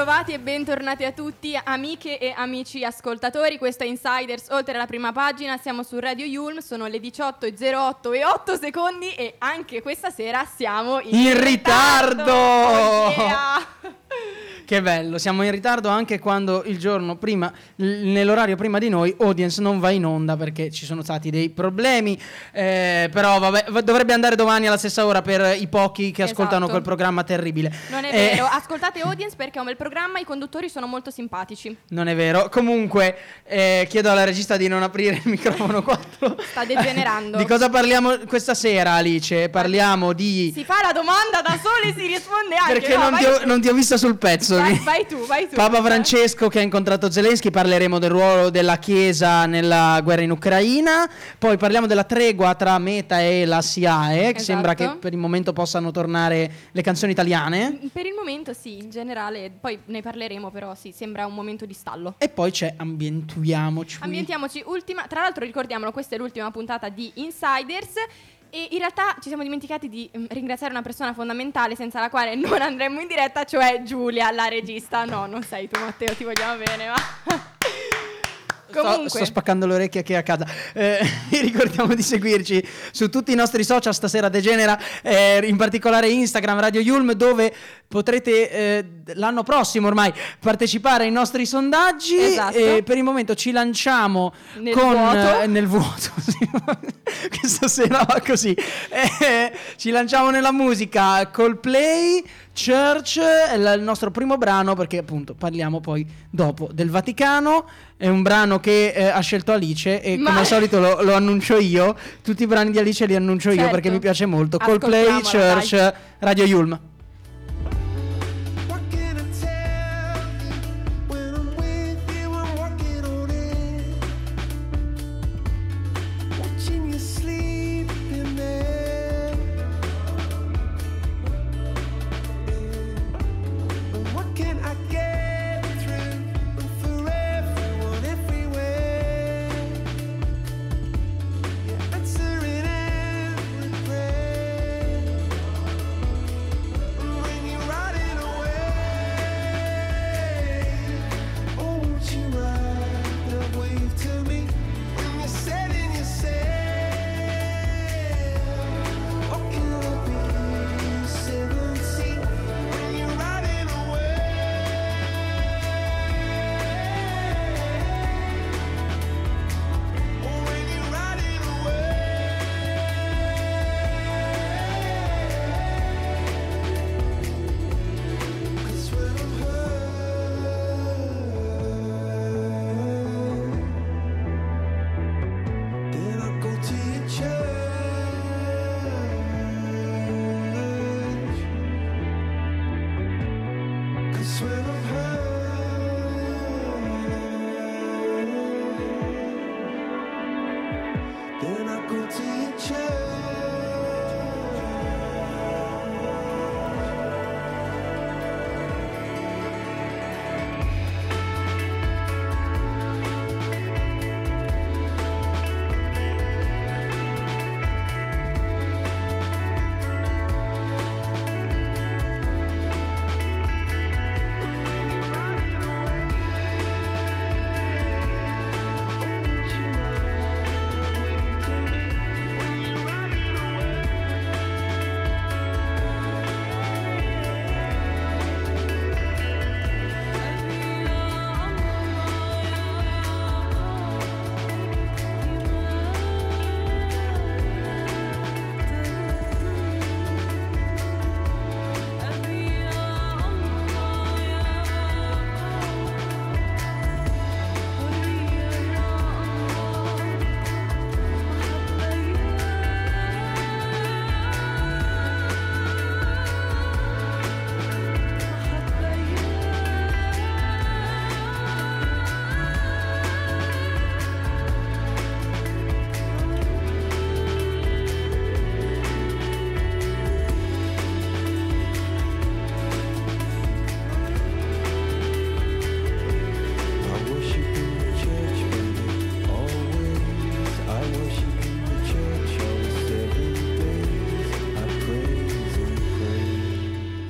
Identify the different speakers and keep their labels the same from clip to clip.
Speaker 1: Bentrovati e bentornati a tutti, amiche e amici ascoltatori. Questo è Insiders oltre la prima pagina. Siamo su Radio Yulm, sono le 18.08 e 8 secondi e anche questa sera siamo in,
Speaker 2: In ritardo!
Speaker 1: Oh, yeah!
Speaker 2: Che bello, siamo in ritardo anche quando il giorno prima, nell'orario prima di noi, Audience non va in onda perché ci sono stati dei problemi. Eh, però vabbè, dovrebbe andare domani alla stessa ora per i pochi che ascoltano
Speaker 1: Esatto.
Speaker 2: quel programma terribile.
Speaker 1: Non è
Speaker 2: Eh,
Speaker 1: vero, ascoltate Audience perché è un bel programma, i conduttori sono molto simpatici.
Speaker 2: Non è vero. Comunque, eh, chiedo alla regista di non aprire il microfono 4.
Speaker 1: Sta degenerando.
Speaker 2: di cosa parliamo questa sera, Alice? Parliamo di.
Speaker 1: Si fa la domanda da solo e si risponde anche.
Speaker 2: Perché
Speaker 1: no,
Speaker 2: non, ti ho, non ti ho vista sul pezzo.
Speaker 1: Vai, vai tu, vai tu.
Speaker 2: Papa Francesco che ha incontrato Zelensky, parleremo del ruolo della Chiesa nella guerra in Ucraina, poi parliamo della tregua tra Meta e la SIAE,
Speaker 1: Esatto.
Speaker 2: sembra che per il momento possano tornare le canzoni italiane.
Speaker 1: Per il momento sì, in generale, poi ne parleremo però sì, sembra un momento di stallo.
Speaker 2: E poi c'è Ambientiamoci.
Speaker 1: Ambientiamoci, ultima, tra l'altro ricordiamolo, questa è l'ultima puntata di Insiders e in realtà ci siamo dimenticati di mm, ringraziare una persona fondamentale senza la quale non andremmo in diretta, cioè Giulia, la regista. No, non sei tu Matteo, ti vogliamo bene, ma...
Speaker 2: Sto,
Speaker 1: Comunque,
Speaker 2: sto spaccando le orecchie che è a casa. Eh, vi ricordiamo di seguirci su tutti i nostri social stasera Degenera, eh, in particolare Instagram, Radio Yulm, dove potrete eh, l'anno prossimo ormai partecipare ai nostri sondaggi.
Speaker 1: Esatto.
Speaker 2: E per il momento ci lanciamo
Speaker 1: Nel
Speaker 2: con,
Speaker 1: vuoto.
Speaker 2: eh, nel vuoto. Questa sera va così. Eh, ci lanciamo nella musica Coldplay. Church è la- il nostro primo brano perché appunto parliamo poi dopo del Vaticano. È un brano che eh, ha scelto Alice e
Speaker 1: Ma-
Speaker 2: come al solito lo, lo annuncio io. Tutti i brani di Alice li annuncio io
Speaker 1: Certo.
Speaker 2: perché mi piace molto. Coldplay, Church,
Speaker 1: dai.
Speaker 2: Radio Yulm.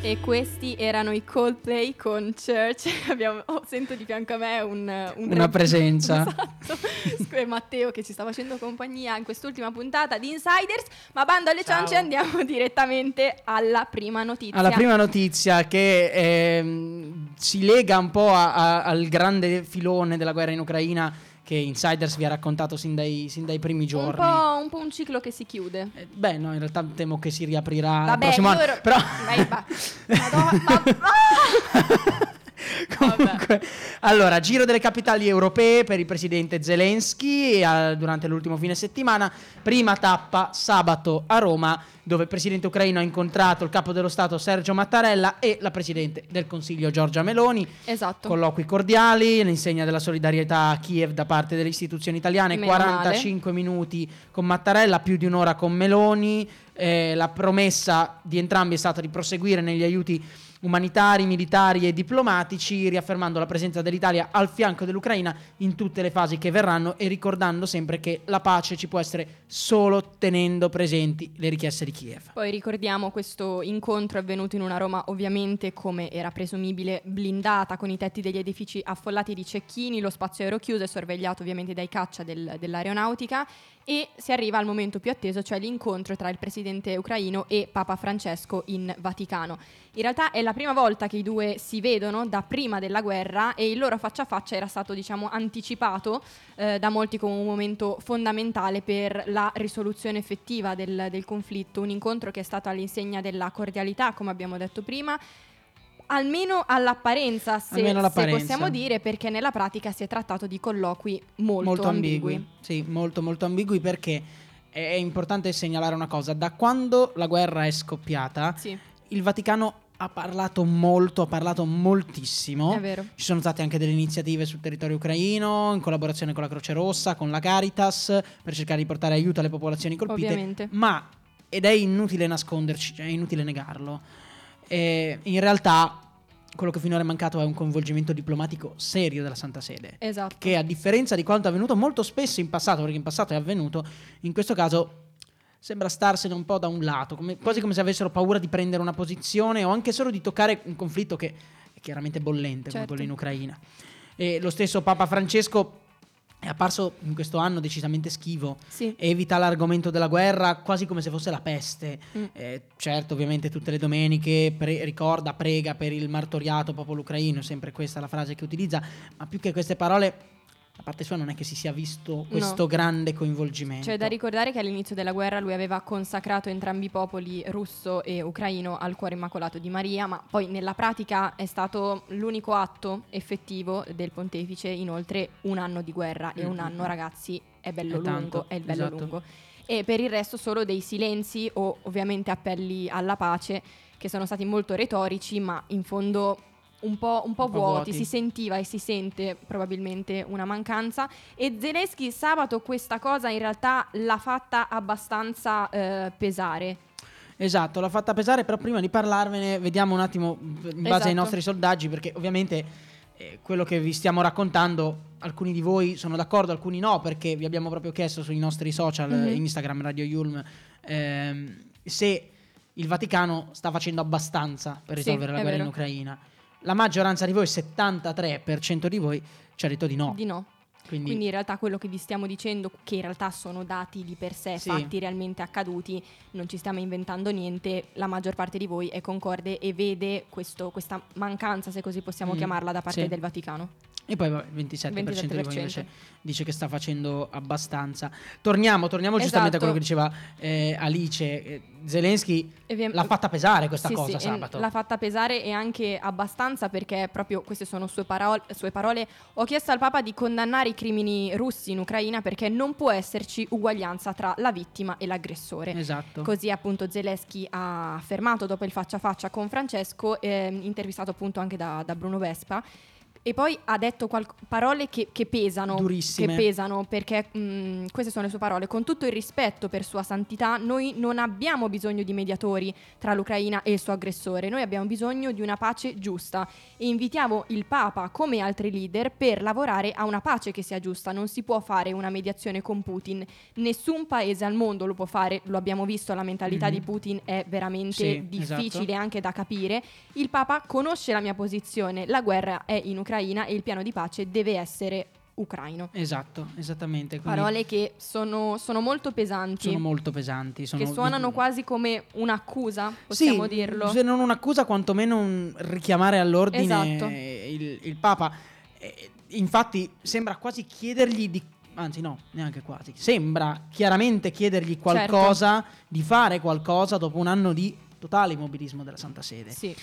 Speaker 1: E questi erano i Coldplay con Church. Abbiamo, oh, sento di fianco a me un, un
Speaker 2: Una presenza.
Speaker 1: Esatto. Scu- Matteo che ci sta facendo compagnia in quest'ultima puntata di Insiders. Ma bando alle
Speaker 3: Ciao.
Speaker 1: ciance andiamo direttamente alla prima notizia.
Speaker 2: Alla prima notizia che ehm, si lega un po' a- a- al grande filone della guerra in Ucraina che Insiders vi ha raccontato sin dai, sin dai primi
Speaker 1: un
Speaker 2: giorni.
Speaker 1: po', un po' un ciclo che si chiude.
Speaker 2: Eh, Beh, no, in realtà temo che si riaprirà il
Speaker 1: Vabbè,
Speaker 2: prossimo
Speaker 1: io
Speaker 2: anno.
Speaker 1: ero-
Speaker 2: Però...
Speaker 1: Vai, va. Madonna, ma- ah!
Speaker 2: Comunque, allora, giro delle capitali europee per il presidente Zelensky eh, durante l'ultimo fine settimana. Prima tappa sabato a Roma, dove il presidente ucraino ha incontrato il capo dello Stato Sergio Mattarella e la presidente del Consiglio Giorgia Meloni.
Speaker 1: Esatto.
Speaker 2: Colloqui cordiali, l'insegna della solidarietà a Kiev da parte delle istituzioni italiane,
Speaker 1: Meno
Speaker 2: 45 minuti con Mattarella, più di un'ora con Meloni. Eh, la promessa di entrambi è stata di proseguire negli aiuti umanitari, militari e diplomatici, riaffermando la presenza dell'Italia al fianco dell'Ucraina in tutte le fasi che verranno e ricordando sempre che la pace ci può essere solo tenendo presenti le richieste di Kiev.
Speaker 1: Poi ricordiamo questo incontro avvenuto in una Roma ovviamente come era presumibile blindata con i tetti degli edifici affollati di cecchini, lo spazio aereo chiuso e sorvegliato ovviamente dai caccia del- dell'aeronautica e si arriva al momento più atteso, cioè l'incontro tra il presidente ucraino e Papa Francesco in Vaticano. In realtà è la prima volta che i due si vedono da prima della guerra e il loro faccia a faccia era stato diciamo anticipato eh, da molti come un momento fondamentale per la risoluzione effettiva del, del conflitto, un incontro che è stato all'insegna della cordialità, come abbiamo detto prima, almeno all'apparenza, se,
Speaker 2: Almeno
Speaker 1: se possiamo dire, perché nella pratica si è trattato di colloqui molto, ambigui.
Speaker 2: Sì, molto molto ambigui perché è è importante segnalare una cosa, da quando la guerra è scoppiata,
Speaker 1: Sì,
Speaker 2: il Vaticano ha parlato molto, ha parlato moltissimo.
Speaker 1: è vero.
Speaker 2: Ci sono state anche delle iniziative sul territorio ucraino in collaborazione con la Croce Rossa, con la Caritas, per cercare di portare aiuto alle popolazioni colpite.
Speaker 1: Ovviamente.
Speaker 2: Ma, ed è inutile nasconderci, cioè è inutile negarlo, eh, in realtà quello che finora è mancato è un coinvolgimento diplomatico serio della Santa Sede.
Speaker 1: Esatto.
Speaker 2: Che a differenza di quanto è avvenuto molto spesso in passato, perché in passato è avvenuto, in questo caso sembra starsene un po' da un lato, come- quasi come se avessero paura di prendere una posizione o anche solo di toccare un conflitto che è chiaramente bollente come
Speaker 1: Certo.
Speaker 2: quello in Ucraina. E lo stesso Papa Francesco è apparso in questo anno decisamente schivo,
Speaker 1: Sì.
Speaker 2: evita l'argomento della guerra quasi come se fosse la peste.
Speaker 1: Mm.
Speaker 2: Eh, certo, ovviamente tutte le domeniche pre- ricorda, prega per il martoriato popolo ucraino, sempre questa la frase che utilizza, ma più che queste parole, da parte sua non è che si sia visto questo grande coinvolgimento.
Speaker 1: C'è da ricordare che all'inizio della guerra lui aveva consacrato entrambi i popoli, russo e ucraino, al cuore immacolato di Maria, ma poi nella pratica è stato l'unico atto effettivo del pontefice in oltre un anno di guerra. E un
Speaker 2: Mm,
Speaker 1: anno, ragazzi, è bello
Speaker 2: È
Speaker 1: lungo,
Speaker 2: tanto,
Speaker 1: è il bello
Speaker 2: esatto.
Speaker 1: lungo. E per il resto solo dei silenzi o ovviamente appelli alla pace che sono stati molto retorici, ma in fondo un po', un po'
Speaker 2: Un po'
Speaker 1: vuoti.
Speaker 2: vuoti.
Speaker 1: Si sentiva e si sente probabilmente una mancanza. E Zelensky sabato questa cosa in realtà l'ha fatta abbastanza eh, pesare.
Speaker 2: Esatto, l'ha fatta pesare, però prima di parlarvene vediamo un attimo in base ai
Speaker 1: Esatto.
Speaker 2: nostri sondaggi, perché ovviamente eh, quello che vi stiamo raccontando, alcuni di voi sono d'accordo, alcuni no, perché vi abbiamo proprio chiesto sui nostri social,
Speaker 1: Mhm.
Speaker 2: eh, Instagram, Radio Yulm, ehm, se il Vaticano sta facendo abbastanza per
Speaker 1: Sì,
Speaker 2: risolvere la
Speaker 1: è
Speaker 2: guerra in
Speaker 1: vero.
Speaker 2: Ucraina. La maggioranza di voi, il 73% di voi, ci ha detto di no.
Speaker 1: Di no.
Speaker 2: Quindi,
Speaker 1: Quindi in realtà quello che vi stiamo dicendo, che in realtà sono dati di per sé,
Speaker 2: Sì.
Speaker 1: fatti realmente accaduti, non ci stiamo inventando niente, la maggior parte di voi è concorde e vede questo- questa mancanza, se così possiamo
Speaker 2: Mm,
Speaker 1: chiamarla, da parte
Speaker 2: sì.
Speaker 1: del Vaticano.
Speaker 2: E poi vabbè, il 27%, di voi
Speaker 1: 27%.
Speaker 2: invece dice che sta facendo abbastanza. Torniamo, torniamo giustamente a
Speaker 1: Esatto.
Speaker 2: quello che diceva eh, Alice. Eh, Zelensky
Speaker 1: E vi-
Speaker 2: l'ha fatta pesare questa
Speaker 1: Sì,
Speaker 2: cosa
Speaker 1: sì,
Speaker 2: sabato.
Speaker 1: L'ha fatta pesare e anche abbastanza perché proprio queste sono sue, parol- sue parole. Ho chiesto al Papa di condannare i crimini russi in Ucraina perché non può esserci uguaglianza tra la vittima e l'aggressore.
Speaker 2: Esatto.
Speaker 1: Così appunto Zelensky ha affermato dopo il faccia a faccia con Francesco, ehm, intervistato appunto anche da, da Bruno Vespa. E poi ha detto qual- parole che, che pesano.
Speaker 2: Durissime.
Speaker 1: Che pesano, perché mh, queste sono le sue parole. Con tutto il rispetto per sua santità, noi non abbiamo bisogno di mediatori tra l'Ucraina e il suo aggressore. Noi abbiamo bisogno di una pace giusta. E invitiamo il Papa, come altri leader, per lavorare a una pace che sia giusta. Non si può fare una mediazione con Putin. Nessun paese al mondo lo può fare. Lo abbiamo visto, la mentalità
Speaker 2: Mhm.
Speaker 1: di Putin è veramente
Speaker 2: Sì,
Speaker 1: difficile
Speaker 2: esatto.
Speaker 1: anche da capire. Il Papa conosce la mia posizione, la guerra è in Ucraina e il piano di pace deve essere ucraino.
Speaker 2: Esatto, esattamente. quindi
Speaker 1: Parole che sono, sono molto pesanti,
Speaker 2: sono molto pesanti. sono-
Speaker 1: che suonano quasi come un'accusa, possiamo
Speaker 2: sì,
Speaker 1: dirlo.
Speaker 2: Se non un'accusa, quantomeno un richiamare all'ordine
Speaker 1: Esatto.
Speaker 2: il, il Papa. Eh, infatti, sembra quasi chiedergli di. Anzi, no, neanche quasi. Sembra chiaramente chiedergli
Speaker 1: Certo.
Speaker 2: qualcosa, di fare qualcosa dopo un anno di totale immobilismo della Santa Sede.
Speaker 1: Sì.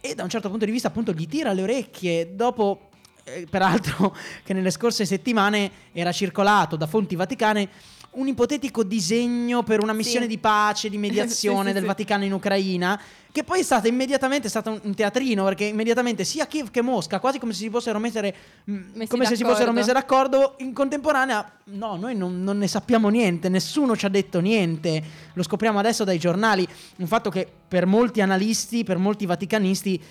Speaker 2: E da un certo punto di vista, appunto, gli tira le orecchie dopo. eh, peraltro, che nelle scorse settimane era circolato da fonti vaticane un ipotetico disegno per una missione
Speaker 1: Sì.
Speaker 2: di pace, di mediazione
Speaker 1: Sì, sì,
Speaker 2: del. Vaticano in Ucraina, che poi è stata immediatamente è stato un- teatrino, perché immediatamente sia Kiev che Mosca, quasi come se si fossero mettere, mh,
Speaker 1: Messi
Speaker 2: come se si
Speaker 1: d'accordo.
Speaker 2: fossero messe d'accordo, in contemporanea, no, noi non, non ne sappiamo niente, nessuno ci ha detto niente, lo scopriamo adesso dai giornali, un fatto che per molti analisti, per molti vaticanisti,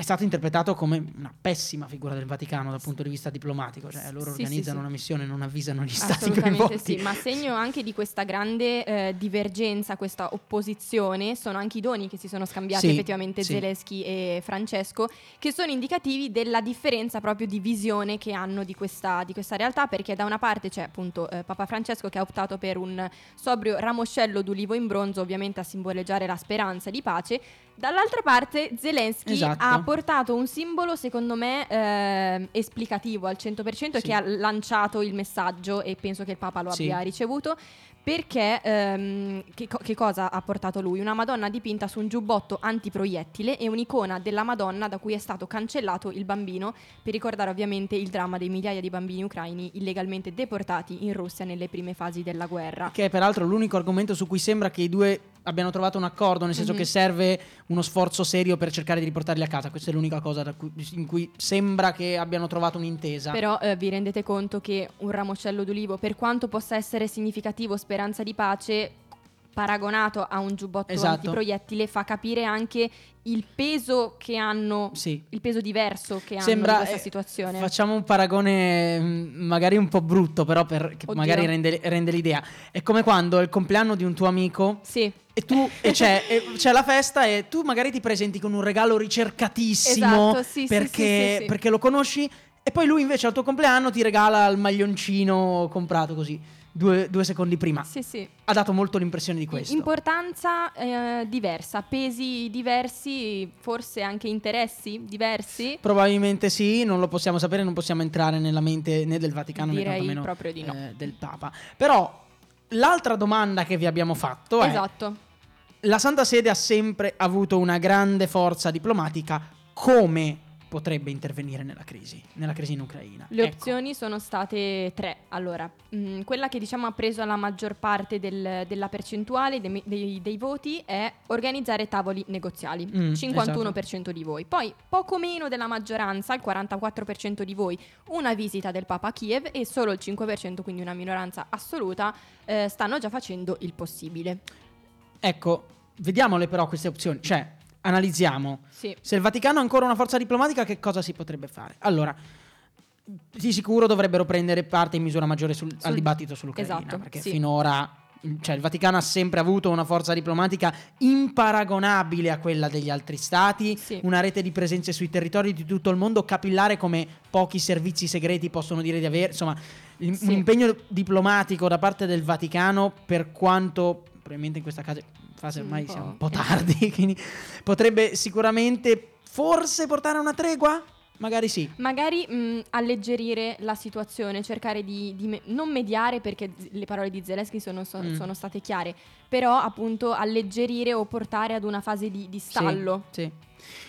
Speaker 2: è stato interpretato come una pessima figura del Vaticano dal punto di vista diplomatico, cioè loro
Speaker 1: Sì, sì,
Speaker 2: organizzano
Speaker 1: sì.
Speaker 2: una missione e non avvisano gli stati coinvolti.
Speaker 1: sì, ma segno anche di questa grande eh, divergenza, questa opposizione, sono anche i doni che si sono scambiati
Speaker 2: Sì,
Speaker 1: effettivamente
Speaker 2: sì.
Speaker 1: Zelensky e Francesco, che sono indicativi della differenza proprio di visione che hanno di questa, di questa realtà, perché da una parte c'è appunto eh, Papa Francesco che ha optato per un sobrio ramoscello d'ulivo in bronzo, ovviamente a simboleggiare la speranza di pace, Dall'altra parte Zelensky
Speaker 2: Esatto.
Speaker 1: ha portato un simbolo secondo me eh, esplicativo al 100% e
Speaker 2: Sì.
Speaker 1: che ha lanciato il messaggio e penso che il Papa lo
Speaker 2: Sì.
Speaker 1: abbia ricevuto perché ehm, che, co- che cosa ha portato lui? Una Madonna dipinta su un giubbotto antiproiettile e un'icona della Madonna da cui è stato cancellato il bambino per ricordare ovviamente il dramma dei migliaia di bambini ucraini illegalmente deportati in Russia nelle prime fasi della guerra.
Speaker 2: Che è peraltro l'unico argomento su cui sembra che i due abbiano trovato un accordo, nel senso
Speaker 1: Mhm.
Speaker 2: che serve uno sforzo serio per cercare di riportarli a casa. Questa è l'unica cosa da cui- in cui sembra che abbiano trovato un'intesa.
Speaker 1: Però eh, vi rendete conto che un ramoscello d'ulivo, per quanto possa essere significativo speranza di pace, paragonato a un giubbotto
Speaker 2: Esatto.
Speaker 1: antiproiettile, fa capire anche il peso che hanno,
Speaker 2: Sì.
Speaker 1: il peso diverso che hanno
Speaker 2: Sembra
Speaker 1: in questa
Speaker 2: eh,
Speaker 1: situazione.
Speaker 2: Facciamo un paragone mm, magari un po' brutto, però per, che
Speaker 1: Oddio.
Speaker 2: magari rende, rende l'idea. È come quando è il compleanno di un tuo amico
Speaker 1: Sì,
Speaker 2: e tu e c'è, e c'è la festa e tu magari ti presenti con un regalo ricercatissimo
Speaker 1: Esatto, sì,
Speaker 2: perché, perché lo conosci e poi lui invece al tuo compleanno ti regala il maglioncino comprato così due, due secondi prima.
Speaker 1: sì, sì.
Speaker 2: Ha dato molto l'impressione di questo.
Speaker 1: Importanza eh, diversa, pesi diversi, forse anche interessi diversi.
Speaker 2: Probabilmente sì, non lo possiamo sapere, non possiamo entrare nella mente né del Vaticano né
Speaker 1: Direi
Speaker 2: tantomeno
Speaker 1: proprio di no.
Speaker 2: eh, del Papa. Però l'altra domanda che vi abbiamo fatto è
Speaker 1: Esatto.
Speaker 2: la Santa Sede ha sempre avuto una grande forza diplomatica, come potrebbe intervenire nella crisi, nella crisi in Ucraina?
Speaker 1: Le
Speaker 2: Ecco.
Speaker 1: opzioni sono state tre. Allora, mh, quella che diciamo ha preso la maggior parte del- della percentuale dei, dei- dei voti è organizzare tavoli negoziali,
Speaker 2: Mm,
Speaker 1: 51% di voi. Poi poco meno della maggioranza, il 44% di voi, una visita del Papa a Kiev e solo il 5%, quindi una minoranza assoluta, eh, stanno già facendo il possibile.
Speaker 2: Ecco, vediamole però queste opzioni, cioè analizziamo.
Speaker 1: Sì.
Speaker 2: Se il Vaticano ha ancora una forza diplomatica, che cosa si potrebbe fare? Allora, di sicuro dovrebbero prendere parte in misura maggiore sul- al
Speaker 1: Sul-
Speaker 2: dibattito sull'Ucraina,
Speaker 1: esatto,
Speaker 2: perché
Speaker 1: sì.
Speaker 2: finora cioè, il Vaticano ha sempre avuto una forza diplomatica imparagonabile a quella degli altri stati,
Speaker 1: Sì.
Speaker 2: una rete di presenze sui territori di tutto il mondo capillare come pochi servizi segreti possono dire di avere, insomma, l-
Speaker 1: Sì.
Speaker 2: un impegno diplomatico da parte del Vaticano per quanto probabilmente in questa case- fase
Speaker 1: Un
Speaker 2: ormai
Speaker 1: po',
Speaker 2: siamo un po' tardi, quindi potrebbe sicuramente forse portare a una tregua? Magari sì.
Speaker 1: Magari mh, alleggerire la situazione, cercare di, di me- non mediare perché z- le parole di Zelensky sono, so-
Speaker 2: Mm.
Speaker 1: sono state chiare, però appunto alleggerire o portare ad una fase di, di stallo.
Speaker 2: Sì, sì.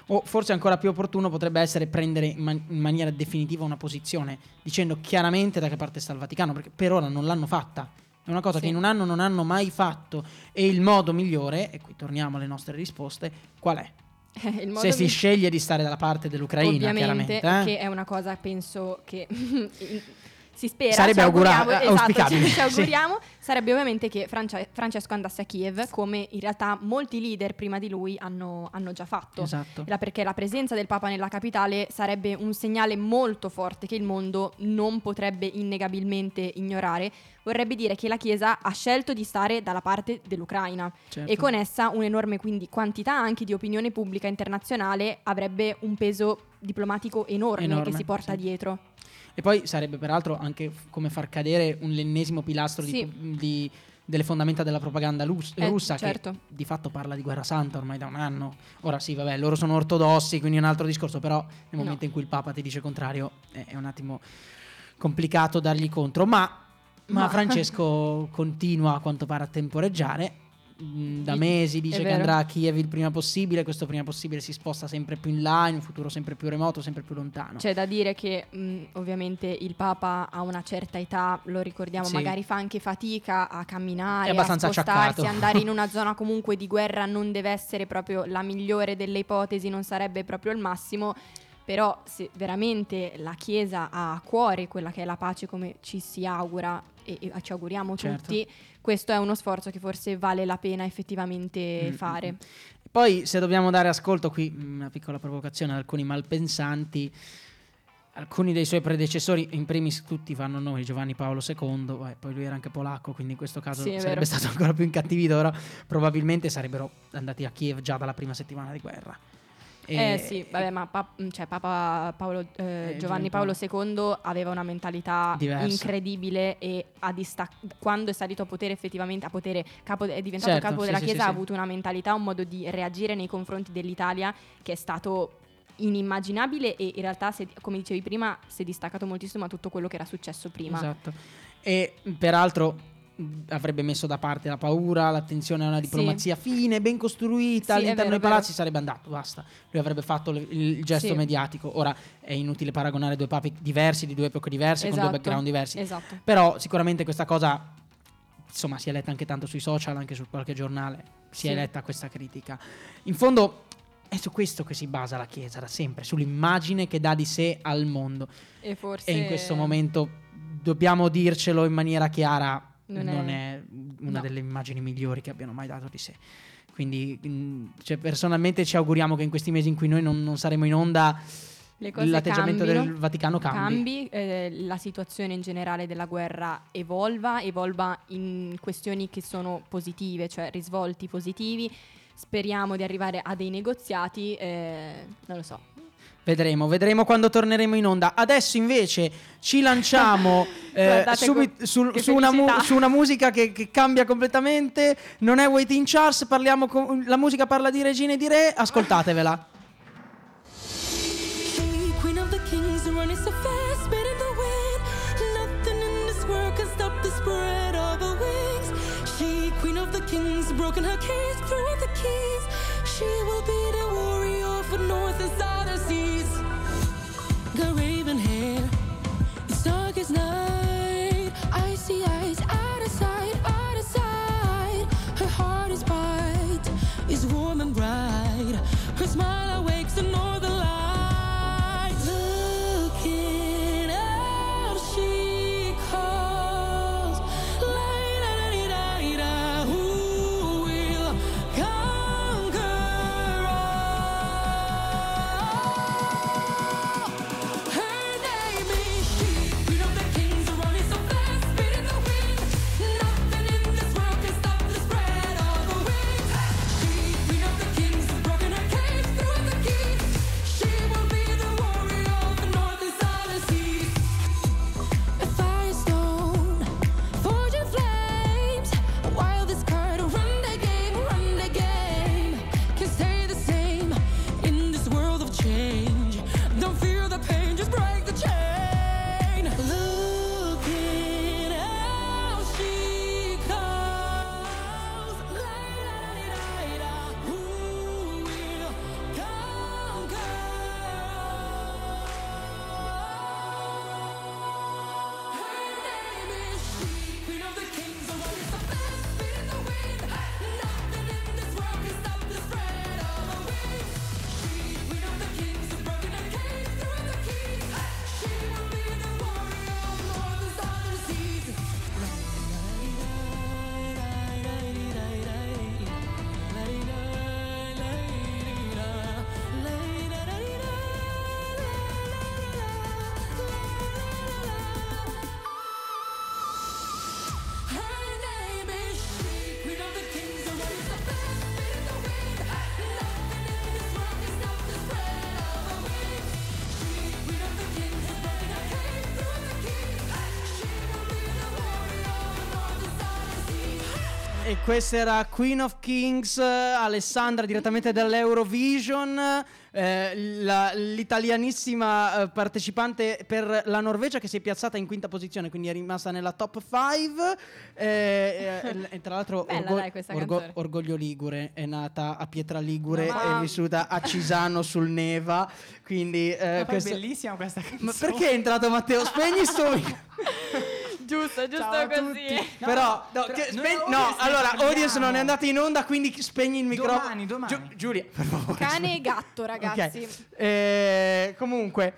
Speaker 2: O forse ancora più opportuno potrebbe essere prendere in, man- in maniera definitiva una posizione, dicendo chiaramente da che parte sta il Vaticano, perché per ora non l'hanno fatta. È una cosa
Speaker 1: Sì.
Speaker 2: che in un anno non hanno mai fatto. E il modo migliore, e qui torniamo alle nostre risposte, qual è? Se si
Speaker 1: mi-
Speaker 2: sceglie di stare dalla parte dell'Ucraina,
Speaker 1: ovviamente,
Speaker 2: chiaramente. eh.
Speaker 1: che è una cosa penso che si spera,
Speaker 2: Sarebbe
Speaker 1: ci
Speaker 2: augura-
Speaker 1: auguriamo, esatto, ci, ci
Speaker 2: sì.
Speaker 1: auguriamo, sarebbe ovviamente che Francia- Francesco andasse a Kiev, come in realtà molti leader prima di lui hanno, hanno già fatto.
Speaker 2: Esatto.
Speaker 1: Era perché la presenza del Papa nella capitale sarebbe un segnale molto forte che il mondo non potrebbe innegabilmente ignorare. Vorrebbe dire che la Chiesa ha scelto di stare dalla parte dell'Ucraina
Speaker 2: Certo.
Speaker 1: e con essa un'enorme quindi quantità anche di opinione pubblica internazionale avrebbe un peso diplomatico enorme,
Speaker 2: Enorme,
Speaker 1: che si porta
Speaker 2: sì.
Speaker 1: dietro.
Speaker 2: E poi sarebbe peraltro anche come far cadere un l'ennesimo pilastro di-
Speaker 1: Sì.
Speaker 2: di- delle fondamenta della propaganda lus-
Speaker 1: Eh,
Speaker 2: russa
Speaker 1: certo.
Speaker 2: che di fatto parla di guerra santa ormai da un anno. Ora sì, vabbè, loro sono ortodossi, quindi è un altro discorso, però nel
Speaker 1: No.
Speaker 2: momento in cui il Papa ti dice il contrario è, è un attimo complicato dargli contro, ma Ma- Francesco continua a quanto pare a temporeggiare. Mm, Da mesi dice che andrà a Kiev il prima possibile, questo prima possibile si sposta sempre più in là, in un futuro sempre più remoto, sempre più lontano.
Speaker 1: C'è da dire che mh, ovviamente il Papa a una certa età, lo ricordiamo,
Speaker 2: Sì.
Speaker 1: magari fa anche fatica a camminare, a spostarsi,
Speaker 2: acciaccato.
Speaker 1: andare in una zona comunque di guerra non deve essere proprio la migliore delle ipotesi, non sarebbe proprio il massimo. Però se veramente la Chiesa ha a cuore quella che è la pace come ci si augura e, e ci auguriamo
Speaker 2: Certo.
Speaker 1: tutti, questo è uno sforzo che forse vale la pena effettivamente
Speaker 2: Mm,
Speaker 1: fare.
Speaker 2: mm, mm. Poi, se dobbiamo dare ascolto, qui mm, una piccola provocazione ad alcuni malpensanti. Alcuni dei suoi predecessori, in primis tutti fanno nome Giovanni Paolo II, beh, poi lui era anche polacco, quindi in questo caso
Speaker 1: Sì,
Speaker 2: sarebbe
Speaker 1: vero.
Speaker 2: stato ancora più incattivito, ora probabilmente sarebbero andati a Kiev già dalla prima settimana di guerra.
Speaker 1: Eh
Speaker 2: E-
Speaker 1: sì, vabbè, ma pa- cioè, Papa Paolo, eh,
Speaker 2: Eh,
Speaker 1: Giovanni Paolo II aveva una mentalità
Speaker 2: Diversa.
Speaker 1: incredibile e ha distac- quando è salito a potere effettivamente, a potere, capo, è diventato
Speaker 2: Certo,
Speaker 1: capo della
Speaker 2: sì,
Speaker 1: Chiesa,
Speaker 2: sì,
Speaker 1: ha avuto una mentalità, un modo di reagire nei confronti dell'Italia che è stato inimmaginabile e in realtà, se- come dicevi prima, si è distaccato moltissimo da tutto quello che era successo prima.
Speaker 2: Esatto. E peraltro avrebbe messo da parte la paura, l'attenzione a una
Speaker 1: Sì.
Speaker 2: diplomazia fine, ben costruita
Speaker 1: Sì,
Speaker 2: all'interno
Speaker 1: vero,
Speaker 2: dei palazzi, sarebbe andato, basta. Lui avrebbe fatto le- il, gesto
Speaker 1: Sì.
Speaker 2: mediatico. Ora è inutile paragonare due papi diversi, di due epoche diverse, con due
Speaker 1: Esatto.
Speaker 2: background diversi.
Speaker 1: Esatto.
Speaker 2: Però sicuramente questa cosa, insomma, si è letta anche tanto sui social, anche su qualche giornale, si è
Speaker 1: Sì.
Speaker 2: letta questa critica. In fondo è su questo che si basa la Chiesa da sempre, sull'immagine che dà di sé al mondo.
Speaker 1: E forse
Speaker 2: E in questo momento dobbiamo dircelo in maniera chiara, non,
Speaker 1: Non
Speaker 2: è,
Speaker 1: è-
Speaker 2: una
Speaker 1: no.
Speaker 2: delle immagini migliori che abbiano mai dato di sé. Quindi cioè, personalmente ci auguriamo che in questi mesi in cui noi non, non saremo in onda l'atteggiamento
Speaker 1: cambino.
Speaker 2: del Vaticano cambi.
Speaker 1: cambi, eh, la situazione in generale della guerra evolva, evolva in questioni che sono positive, cioè risvolti positivi. Speriamo di arrivare a dei negoziati, eh, non lo so.
Speaker 2: Vedremo, vedremo quando torneremo in onda. Adesso invece ci lanciamo eh,
Speaker 1: Guardate
Speaker 2: subit-
Speaker 1: co-
Speaker 2: sul-
Speaker 1: che
Speaker 2: su, una mu- su una musica che, che cambia completamente. Non è Waiting Charles, parliamo con- la musica parla di regine e di re. Ascoltatevela.
Speaker 4: Broken her cage, threw out the keys. She will be the warrior for north and southern
Speaker 2: questa era Queen of Kings, eh, Alessandra direttamente dall'Eurovision, eh, la- l'italianissima eh, partecipante per la Norvegia che si è piazzata in quinta posizione, quindi è rimasta nella top 5. e tra l'altro
Speaker 1: Bella, dai, questa canzone.
Speaker 2: Orgoglio Ligure è nata a Pietra Ligure
Speaker 1: Ma-
Speaker 2: è vissuta a Cisano sul Neva, quindi... eh,
Speaker 5: poi è bellissima questa canzone.
Speaker 2: Ma perché è entrato Matteo? Spegni sto.
Speaker 1: Giusto, giusto
Speaker 5: Ciao
Speaker 1: così.
Speaker 5: tutti. No,
Speaker 2: però, no,
Speaker 5: però
Speaker 2: che-
Speaker 5: audience
Speaker 2: no,
Speaker 5: ne
Speaker 2: allora, audience non è andata in onda, quindi spegni il microfono.
Speaker 5: Domani, domani.
Speaker 2: Giu- Giulia, per favore.
Speaker 1: Cane e gatto, ragazzi.
Speaker 2: Ok. Eh, comunque,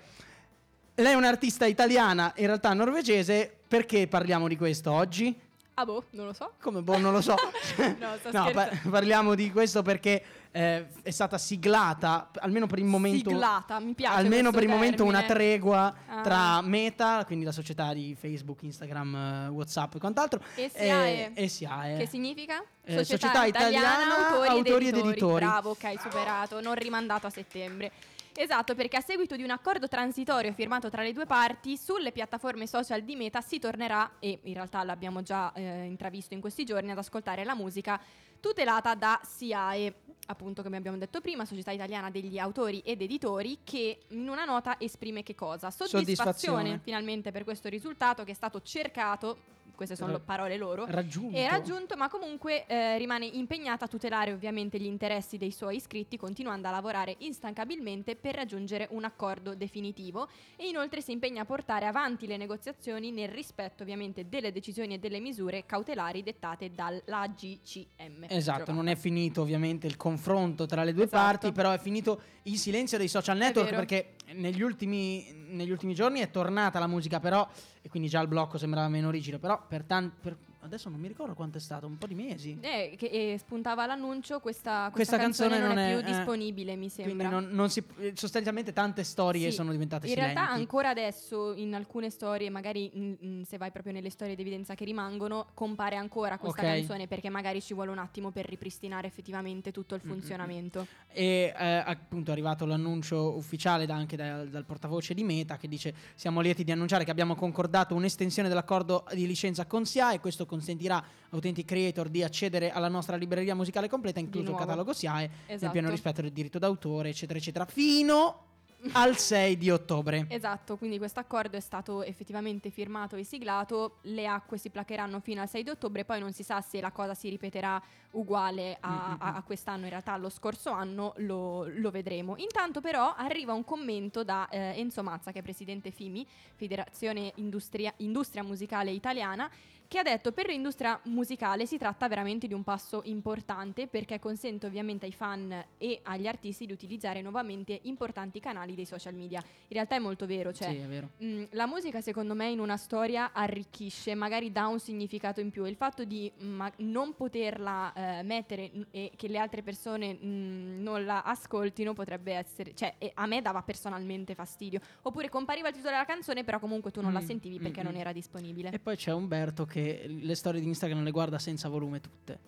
Speaker 2: lei è un'artista italiana, in realtà norvegese. Perché parliamo di questo oggi?
Speaker 1: Ah boh, non lo so.
Speaker 2: Come boh, non lo so.
Speaker 1: No, sto
Speaker 2: pa-
Speaker 1: scherzando.
Speaker 2: parliamo di questo perché eh, è stata siglata, almeno per il momento.
Speaker 1: Siglata, mi piace
Speaker 2: Almeno per il momento una
Speaker 1: termine.
Speaker 2: tregua
Speaker 1: Ah.
Speaker 2: tra Meta, quindi la società di Facebook, Instagram, eh, WhatsApp e quant'altro.
Speaker 1: E SIAE.
Speaker 2: e SIAE.
Speaker 1: Che significa?
Speaker 2: Eh, Società Italiana,
Speaker 1: Autori,
Speaker 2: Autori
Speaker 1: ed
Speaker 2: ed
Speaker 1: Editori.
Speaker 2: Editori.
Speaker 1: Bravo, ok, superato, non rimandato a settembre. Esatto, perché a seguito di un accordo transitorio firmato tra le due parti, sulle piattaforme social di Meta si tornerà, e in realtà l'abbiamo già eh, intravisto in questi giorni, ad ascoltare la musica tutelata da SIAE, appunto come abbiamo detto prima, Società Italiana degli Autori ed Editori, che in una nota esprime che cosa? Soddisfazione,
Speaker 2: Soddisfazione.
Speaker 1: finalmente per questo risultato che è stato cercato, queste sono parole loro,
Speaker 2: Raggiunto.
Speaker 1: è raggiunto, ma comunque eh, rimane impegnata a tutelare ovviamente gli interessi dei suoi iscritti, continuando a lavorare instancabilmente per raggiungere un accordo definitivo e inoltre si impegna a portare avanti le negoziazioni nel rispetto ovviamente delle decisioni e delle misure cautelari dettate dall'AGCM.
Speaker 2: Esatto, non è finito ovviamente il confronto tra le due
Speaker 1: Esatto.
Speaker 2: parti, però è finito il silenzio dei social network perché negli ultimi, negli ultimi giorni è tornata la musica, però, e quindi già il blocco sembrava meno rigido, però per tanti... adesso non mi ricordo quanto è stato, un po' di mesi.
Speaker 1: Eh, che eh, spuntava l'annuncio, questa,
Speaker 2: Questa
Speaker 1: questa, canzone, non è, più
Speaker 2: eh,
Speaker 1: disponibile, mi sembra.
Speaker 2: non, non si, eh, sostanzialmente tante storie
Speaker 1: Sì,
Speaker 2: sono diventate
Speaker 1: In
Speaker 2: silenti.
Speaker 1: realtà ancora adesso in alcune storie, magari mm, mm, se vai proprio nelle storie d'evidenza che rimangono, compare ancora questa
Speaker 2: Ok.
Speaker 1: canzone perché magari ci vuole un attimo per ripristinare effettivamente tutto il
Speaker 2: Mm,
Speaker 1: funzionamento.
Speaker 2: E eh, appunto è arrivato l'annuncio ufficiale da- anche dal, dal portavoce di Meta che dice siamo lieti di annunciare che abbiamo concordato un'estensione dell'accordo di licenza con SIA e questo consentirà a utenti creator di accedere alla nostra libreria musicale completa, incluso il catalogo SIAE, nel
Speaker 1: Esatto.
Speaker 2: pieno rispetto del diritto d'autore, eccetera, eccetera, fino al 6 di ottobre.
Speaker 1: Esatto, quindi questo accordo è stato effettivamente firmato e siglato, le acque si placheranno fino al 6 di ottobre, poi non si sa se la cosa si ripeterà uguale a, a- a quest'anno, in realtà allo scorso anno lo, lo vedremo. Intanto però arriva un commento da eh, Enzo Mazza, che è presidente FIMI, Federazione Industria, Industria Musicale Italiana, che ha detto per l'industria musicale si tratta veramente di un passo importante perché consente ovviamente ai fan e agli artisti di utilizzare nuovamente importanti canali dei social media. In realtà è molto vero, cioè
Speaker 2: sì, vero.
Speaker 1: Mm, la musica secondo me in una storia arricchisce, magari dà un significato in più. Il fatto di mm, ma- non poterla eh, mettere mm, e che le altre persone mm, non la ascoltino potrebbe essere, cioè e a me dava personalmente fastidio. Oppure compariva il titolo della canzone però comunque tu non la
Speaker 2: Mm,
Speaker 1: sentivi perché
Speaker 2: mm,
Speaker 1: non
Speaker 2: mm.
Speaker 1: era disponibile.
Speaker 2: E poi c'è Umberto che le storie di Instagram le guarda senza volume tutte.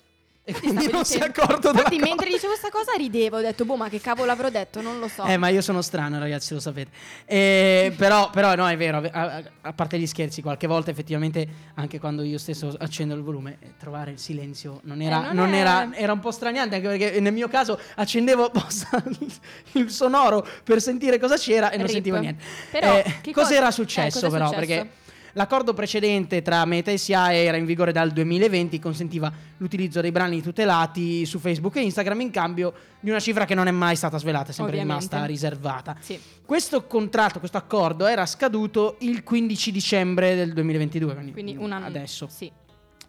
Speaker 2: E quindi non si è
Speaker 1: dicendo-
Speaker 2: accorto della
Speaker 1: Infatti
Speaker 2: cosa.
Speaker 1: mentre dicevo questa cosa ridevo, ho detto boh ma che cavolo avrò detto, non lo so.
Speaker 2: Eh, ma io sono strano, ragazzi, lo sapete. Eh, però, però, no, è vero. A, a parte gli scherzi, qualche volta effettivamente, anche quando io stesso accendo il volume, eh, trovare il silenzio non era.
Speaker 1: Eh, non
Speaker 2: non
Speaker 1: è-
Speaker 2: era, era un po' straniante, anche perché nel mio caso accendevo il, sonoro per sentire cosa c'era e non
Speaker 1: Rip.
Speaker 2: sentivo niente.
Speaker 1: Però,
Speaker 2: Eh, cos'era
Speaker 1: cosa-
Speaker 2: successo,
Speaker 1: eh, cos'è
Speaker 2: però?
Speaker 1: successo?
Speaker 2: Perché. L'accordo precedente tra Meta e SIAE era in vigore dal 2020, consentiva l'utilizzo dei brani tutelati su Facebook e Instagram in cambio di una cifra che non è mai stata svelata, è sempre
Speaker 1: Ovviamente.
Speaker 2: rimasta riservata.
Speaker 1: Sì.
Speaker 2: Questo contratto, questo accordo era scaduto il 15 dicembre del 2022, quindi,
Speaker 1: Quindi un anno
Speaker 2: adesso,
Speaker 1: Sì.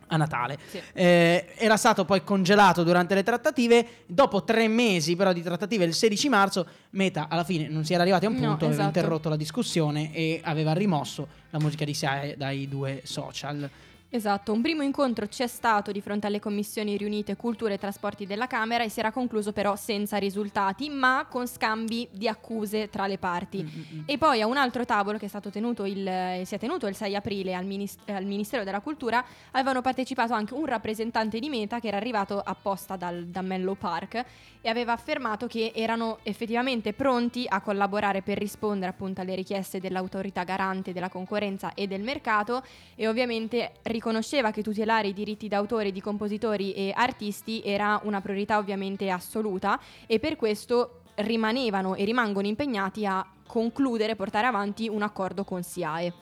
Speaker 2: A Natale.
Speaker 1: Sì.
Speaker 2: Eh, era stato poi congelato durante le trattative. Dopo tre mesi però di trattative, il 16 marzo, Meta alla fine non si era arrivati a un
Speaker 1: No,
Speaker 2: punto, aveva
Speaker 1: esatto.
Speaker 2: interrotto la discussione e aveva rimosso la musica di SIAE dai due social.
Speaker 1: Esatto, un primo incontro c'è stato di fronte alle commissioni riunite cultura e trasporti della Camera e si era concluso però senza risultati, ma con scambi di accuse tra le parti.
Speaker 2: Mm,
Speaker 1: E poi a un altro tavolo che è stato tenuto il, eh, si è tenuto il 6 aprile al, Minis- al Ministero della Cultura avevano partecipato anche un rappresentante di Meta che era arrivato apposta dal, da Menlo Park e aveva affermato che erano effettivamente pronti a collaborare per rispondere appunto alle richieste dell'autorità garante della concorrenza e del mercato e ovviamente riconosceva che tutelare i diritti d'autore di compositori e artisti era una priorità ovviamente assoluta e per questo rimanevano e rimangono impegnati a concludere, portare avanti un accordo con SIAE,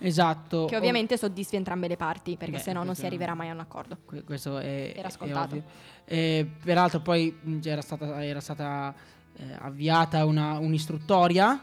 Speaker 2: Esatto.
Speaker 1: che ovviamente soddisfi entrambe le parti, perché se no non si arriverà mai a un accordo.
Speaker 2: Que- Questo è,
Speaker 1: Era scontato.
Speaker 2: Eh, peraltro poi era stata, era stata, eh, avviata una, un'istruttoria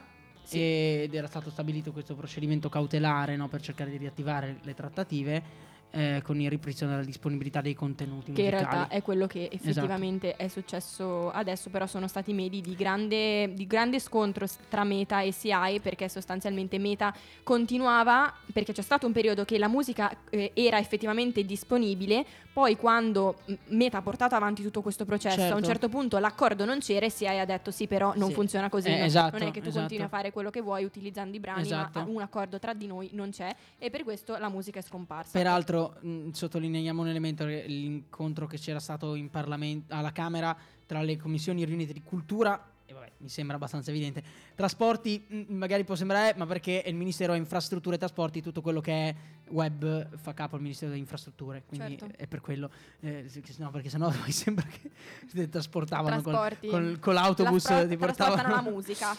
Speaker 1: Sì.
Speaker 2: ed era stato stabilito questo procedimento cautelare no, per cercare di riattivare le trattative eh, con il ripristino della disponibilità dei contenuti
Speaker 1: Che in
Speaker 2: musicali.
Speaker 1: realtà è quello che
Speaker 2: Esatto.
Speaker 1: effettivamente è successo adesso, però sono stati medi di grande, di grande scontro tra Meta e CI perché sostanzialmente Meta continuava, perché c'è stato un periodo che la musica eh, era effettivamente disponibile, poi quando Meta ha portato avanti tutto questo processo, a un
Speaker 2: Certo.
Speaker 1: certo punto l'accordo non c'era e CI ha detto sì però non
Speaker 2: Sì.
Speaker 1: funziona così,
Speaker 2: Eh,
Speaker 1: no?
Speaker 2: esatto,
Speaker 1: non è che tu
Speaker 2: esatto.
Speaker 1: continui a fare quello che vuoi utilizzando i brani,
Speaker 2: Esatto.
Speaker 1: ma un accordo tra di noi non c'è e per questo la musica è scomparsa.
Speaker 2: Peraltro mh, sottolineiamo un elemento, che l'incontro che c'era stato in Parlamento, alla Camera tra le commissioni riunite di cultura, e vabbè, mi sembra abbastanza evidente, trasporti mh, magari può sembrare, ma perché il Ministero infrastrutture e trasporti, tutto quello che è web fa capo al Ministero delle infrastrutture, quindi
Speaker 1: Certo.
Speaker 2: è per quello, eh, no, perché sennò poi sembra che si trasportavano con,
Speaker 1: Trasporti.
Speaker 2: con- l'autobus,
Speaker 1: La-
Speaker 2: ti portavano
Speaker 1: la musica.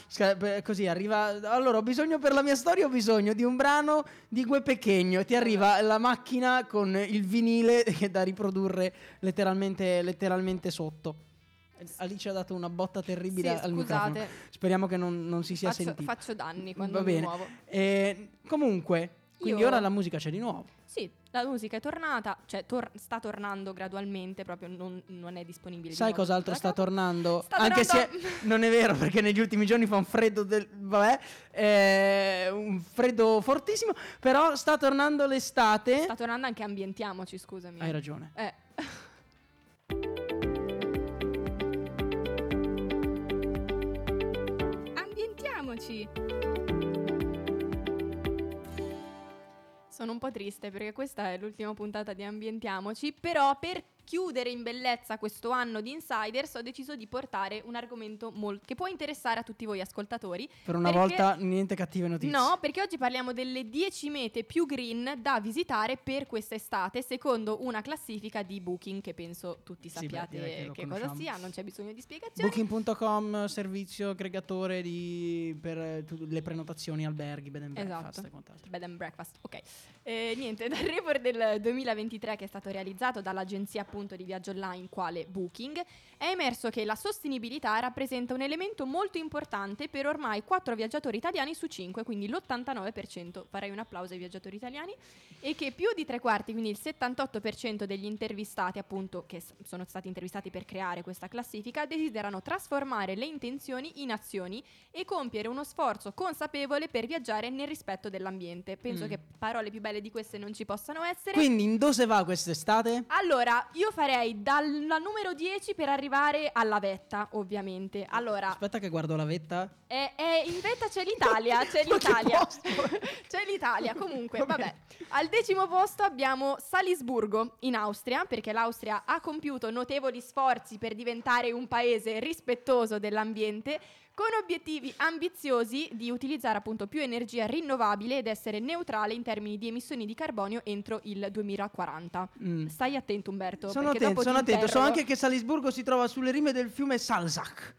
Speaker 2: Così arriva. Allora, ho bisogno per la mia storia. Ho bisogno di un brano di Gue Pechegno. E ti arriva la macchina con il vinile da riprodurre letteralmente, letteralmente sotto. Alice ha dato una botta terribile
Speaker 1: Sì,
Speaker 2: al
Speaker 1: scusate.
Speaker 2: microfono. Speriamo che non, non si sia
Speaker 1: Faccio,
Speaker 2: sentito.
Speaker 1: faccio danni quando
Speaker 2: Va
Speaker 1: mi
Speaker 2: bene.
Speaker 1: muovo.
Speaker 2: Eh, comunque, quindi
Speaker 1: Io-
Speaker 2: ora la musica c'è di nuovo.
Speaker 1: Sì, la musica è tornata, cioè tor- sta tornando gradualmente, proprio non, non è disponibile. di
Speaker 2: Sai
Speaker 1: nuovo
Speaker 2: cos'altro sta tornando?
Speaker 1: Sta
Speaker 2: Anche
Speaker 1: tornando-
Speaker 2: se non è vero, perché negli ultimi giorni fa un freddo del. Vabbè, eh, un freddo fortissimo. Però sta tornando l'estate.
Speaker 1: Sta tornando anche ambientiamoci, scusami.
Speaker 2: Hai ragione.
Speaker 1: Eh. Sono un po' triste perché questa è l'ultima puntata di Ambientiamoci, però per chiudere in bellezza questo anno di Insiders ho deciso di portare un argomento mol- che può interessare a tutti voi ascoltatori.
Speaker 2: Per una
Speaker 1: perché-
Speaker 2: volta niente cattive notizie.
Speaker 1: No, perché oggi parliamo delle 10 mete più green da visitare per quest'estate, secondo una classifica di Booking che penso tutti
Speaker 2: Sì, beh,
Speaker 1: sappiate
Speaker 2: che
Speaker 1: che cosa sia, non c'è bisogno di spiegazioni.
Speaker 2: Booking.com, servizio aggregatore di, per eh, le prenotazioni, alberghi, bed and breakfast
Speaker 1: Esatto.
Speaker 2: e quant'altro.
Speaker 1: Bed and breakfast, ok. Eh, niente, dal report del 2023 che è stato realizzato dall'agenzia appunto di viaggio online quale Booking, è emerso che la sostenibilità rappresenta un elemento molto importante per ormai 4 viaggiatori italiani su 5, quindi l'89%, farei un applauso ai viaggiatori italiani, e che più di tre quarti, quindi il 78% degli intervistati appunto che sono stati intervistati per creare questa classifica, desiderano trasformare le intenzioni in azioni e compiere uno sforzo consapevole per viaggiare nel rispetto dell'ambiente. Penso
Speaker 2: Mm.
Speaker 1: che parole più belle di queste non ci possano essere.
Speaker 2: Quindi, in dove va quest'estate?
Speaker 1: allora, io farei dalla numero 10 per arrivare alla vetta, ovviamente. Allora,
Speaker 2: Aspetta, che guardo la vetta.
Speaker 1: è, è- in vetta c'è l'Italia, c'è
Speaker 2: Ma che
Speaker 1: l'Italia.
Speaker 2: posto?
Speaker 1: c'è l'Italia, comunque,
Speaker 2: Va
Speaker 1: vabbè. Al decimo posto abbiamo Salisburgo in Austria, perché l'Austria ha compiuto notevoli sforzi per diventare un paese rispettoso dell'ambiente, con obiettivi ambiziosi di utilizzare appunto più energia rinnovabile ed essere neutrale in termini di emissioni di carbonio entro il 2040.
Speaker 2: Mm.
Speaker 1: Stai attento Umberto,
Speaker 2: Sono attento, sono attento. So anche che Salisburgo si trova sulle rime del fiume Salzach.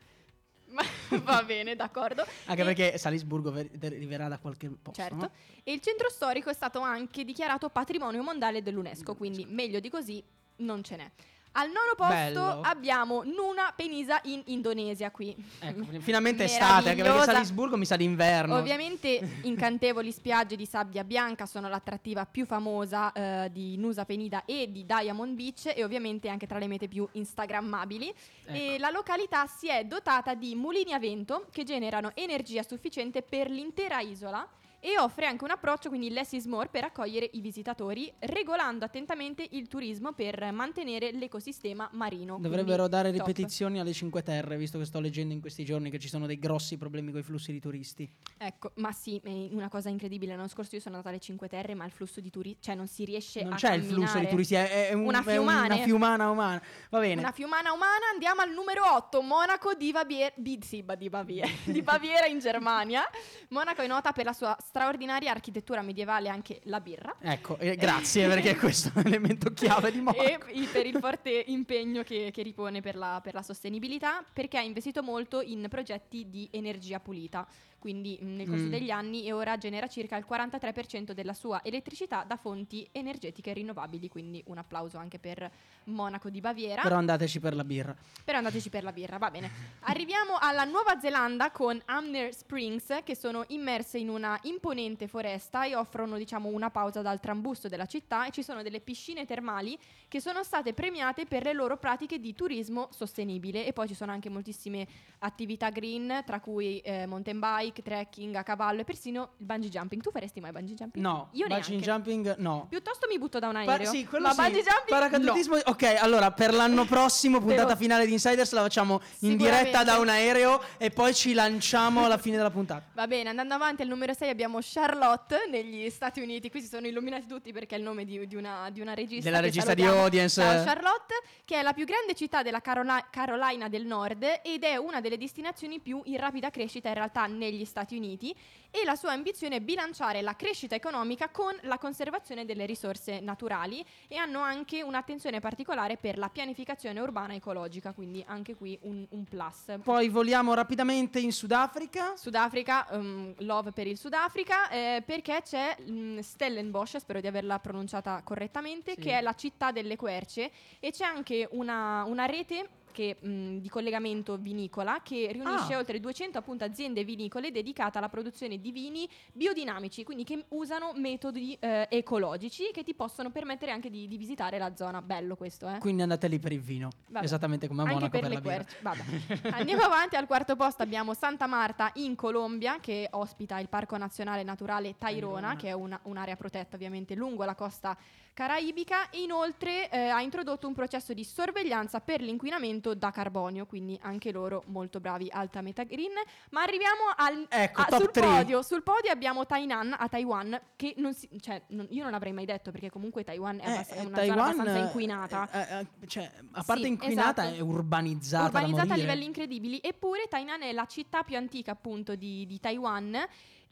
Speaker 1: Ma- Va bene, d'accordo.
Speaker 2: Anche
Speaker 1: E-
Speaker 2: perché Salisburgo ver- deriverà da qualche posto.
Speaker 1: Certo.
Speaker 2: no?
Speaker 1: E il centro storico è stato anche dichiarato patrimonio mondiale dell'UNESCO, quindi meglio di così non ce n'è. Al nono posto
Speaker 2: Bello.
Speaker 1: abbiamo Nuna Penisa in Indonesia qui.
Speaker 2: Ecco, finalmente estate, anche perché. Salisburgo mi sa d'inverno.
Speaker 1: Ovviamente incantevoli spiagge di sabbia bianca sono l'attrattiva più famosa eh, di Nusa Penida e di Diamond Beach e ovviamente anche tra le mete più instagrammabili. E
Speaker 2: Ecco.
Speaker 1: la località si è dotata di mulini a vento che generano energia sufficiente per l'intera isola e offre anche un approccio, quindi less is more, per accogliere i visitatori, regolando attentamente il turismo per mantenere l'ecosistema marino.
Speaker 2: Dovrebbero
Speaker 1: Quindi
Speaker 2: dare
Speaker 1: top.
Speaker 2: ripetizioni alle Cinque Terre, visto che sto leggendo in questi giorni che ci sono dei grossi problemi con i flussi di turisti.
Speaker 1: Ecco, ma sì, una cosa incredibile. L'anno scorso io sono andata alle Cinque Terre, ma il flusso di turisti, cioè non si riesce
Speaker 2: non
Speaker 1: a
Speaker 2: c'è il flusso di
Speaker 1: camminare.
Speaker 2: turisti, è, è un-
Speaker 1: Una
Speaker 2: è una fiumana umana. Va bene.
Speaker 1: Una fiumana umana, andiamo al numero 8, Monaco di, Baviera, di, sì, di Baviera, di Baviera in Germania. Monaco è nota per la sua straordinaria architettura medievale anche la birra.
Speaker 2: Ecco, eh, grazie perché questo è un elemento chiave di Monaco.
Speaker 1: E per il forte impegno che, che ripone per la, per la sostenibilità, perché ha investito molto in progetti di energia pulita. Quindi mh, nel corso
Speaker 2: Mm.
Speaker 1: degli anni e ora genera circa il 43% della sua elettricità da fonti energetiche rinnovabili. Quindi un applauso anche per Monaco di Baviera.
Speaker 2: Però andateci per la birra.
Speaker 1: Però andateci per la birra, va bene. Arriviamo alla Nuova Zelanda con Amner Springs, che sono immerse in una imponente foresta e offrono, diciamo, una pausa dal trambusto della città. E ci sono delle piscine termali che sono state premiate per le loro pratiche di turismo sostenibile. E poi ci sono anche moltissime attività green, tra cui eh, mountain bike, trekking a cavallo e persino il bungee jumping. Tu faresti mai bungee jumping?
Speaker 2: No,
Speaker 1: io
Speaker 2: bungee
Speaker 1: neanche.
Speaker 2: jumping no.
Speaker 1: Piuttosto mi butto da un
Speaker 2: Pa-
Speaker 1: aereo.
Speaker 2: sì, quello
Speaker 1: ma
Speaker 2: sì.
Speaker 1: bungee jumping
Speaker 2: Paracadutismo.
Speaker 1: no.
Speaker 2: Ok, allora per l'anno prossimo, puntata finale di Insiders, la facciamo in diretta da un aereo e poi ci lanciamo alla fine della puntata.
Speaker 1: Va bene, andando avanti al numero 6 abbiamo Charlotte negli Stati Uniti. Qui si sono illuminati tutti perché è il nome di, di una, di una regista.
Speaker 2: Della regista di. Audience.
Speaker 1: Ciao, Charlotte, che è la più grande città della Carola- Carolina del Nord ed è una delle destinazioni più in rapida crescita in realtà negli Stati Uniti. E la sua ambizione è bilanciare la crescita economica con la conservazione delle risorse naturali e hanno anche un'attenzione particolare per la pianificazione urbana ecologica, quindi anche qui un, un plus.
Speaker 2: Poi voliamo rapidamente in Sudafrica.
Speaker 1: Sudafrica, um, love per il Sudafrica, eh, perché c'è mm, Stellenbosch, spero di averla pronunciata correttamente,
Speaker 2: Sì.
Speaker 1: che è la città delle querce e c'è anche una, una rete che, mh, di collegamento vinicola che riunisce
Speaker 2: Ah.
Speaker 1: oltre 200 appunto, aziende vinicole dedicate alla produzione di vini biodinamici, quindi che usano metodi eh, ecologici che ti possono permettere anche di, di visitare la zona. Bello questo, eh?
Speaker 2: Quindi andate lì per il vino.
Speaker 1: Vabbè.
Speaker 2: Esattamente come a Monaco
Speaker 1: per,
Speaker 2: per, la birra.
Speaker 1: querce. Vabbè. Andiamo avanti. Al quarto posto abbiamo Santa Marta in Colombia, che ospita il Parco Nazionale Naturale Tairona,
Speaker 2: Tairona.
Speaker 1: che è una- un'area protetta ovviamente lungo la costa caraibica. E inoltre eh, ha introdotto un processo di sorveglianza per l'inquinamento da carbonio, quindi anche loro molto bravi, alta meta green. Ma arriviamo al
Speaker 2: Ecco, top
Speaker 1: sul podio. Sul podio abbiamo Tainan a Taiwan, che non si, cioè, non- io non l'avrei mai detto perché comunque Taiwan è, abbast- è
Speaker 2: eh,
Speaker 1: una
Speaker 2: Taiwan,
Speaker 1: zona abbastanza
Speaker 2: eh,
Speaker 1: inquinata.
Speaker 2: eh, eh, cioè, a parte
Speaker 1: Sì,
Speaker 2: inquinata,
Speaker 1: esatto.
Speaker 2: è urbanizzata.
Speaker 1: urbanizzata a livelli incredibili. Eppure Tainan è la città più antica appunto di, di Taiwan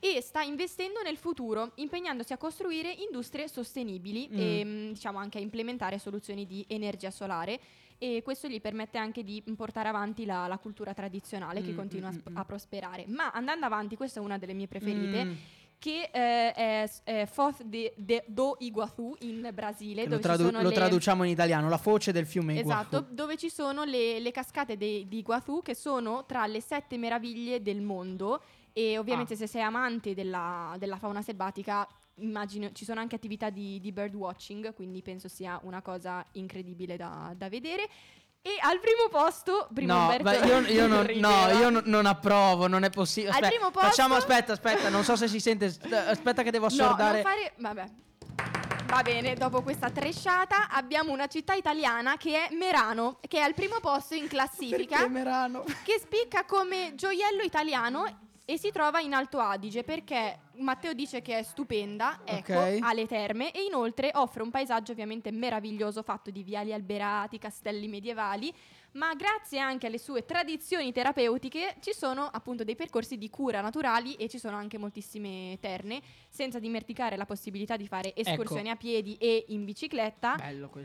Speaker 1: e sta investendo nel futuro, impegnandosi a costruire industrie sostenibili
Speaker 2: Mm.
Speaker 1: e mh, diciamo anche a implementare soluzioni di energia solare. E questo gli permette anche di portare avanti la, la cultura tradizionale che
Speaker 2: Mm,
Speaker 1: continua a,
Speaker 2: mm,
Speaker 1: sp-
Speaker 2: mm.
Speaker 1: a prosperare. Ma andando avanti, questa è una delle mie preferite,
Speaker 2: Mm.
Speaker 1: che eh, è, è Foz de, de- do Iguazu in Brasile.
Speaker 2: Lo, tradu-
Speaker 1: sono
Speaker 2: lo
Speaker 1: le-
Speaker 2: traduciamo in italiano, la foce del fiume
Speaker 1: Esatto,
Speaker 2: Iguazu.
Speaker 1: dove ci sono le, le cascate de- di Iguazu che sono tra le sette meraviglie del mondo e ovviamente
Speaker 2: Ah.
Speaker 1: se sei amante della, della fauna selvatica immagino ci sono anche attività di, di bird watching, quindi penso sia una cosa incredibile da, da vedere. E al primo posto, primo
Speaker 2: no,
Speaker 1: Umberto
Speaker 2: beh, io, io non, no, io non- non approvo, non è possibile.
Speaker 1: Al primo posto-
Speaker 2: Facciamo, aspetta, aspetta, non so se si sente. Aspetta che devo
Speaker 1: No,
Speaker 2: assordare.
Speaker 1: non fare... Vabbè. Va bene, dopo questa tresciata abbiamo una città italiana che è Merano, che è al primo posto in classifica.
Speaker 2: Perché Merano?
Speaker 1: che spicca come gioiello italiano e si trova in Alto Adige perché Matteo dice che è stupenda, ecco,
Speaker 2: Ok.
Speaker 1: ha le terme e inoltre offre un paesaggio ovviamente meraviglioso fatto di viali alberati, castelli medievali, ma grazie anche alle sue tradizioni terapeutiche ci sono appunto dei percorsi di cura naturali e ci sono anche moltissime terne, senza dimenticare la possibilità di fare escursioni a piedi e in bicicletta.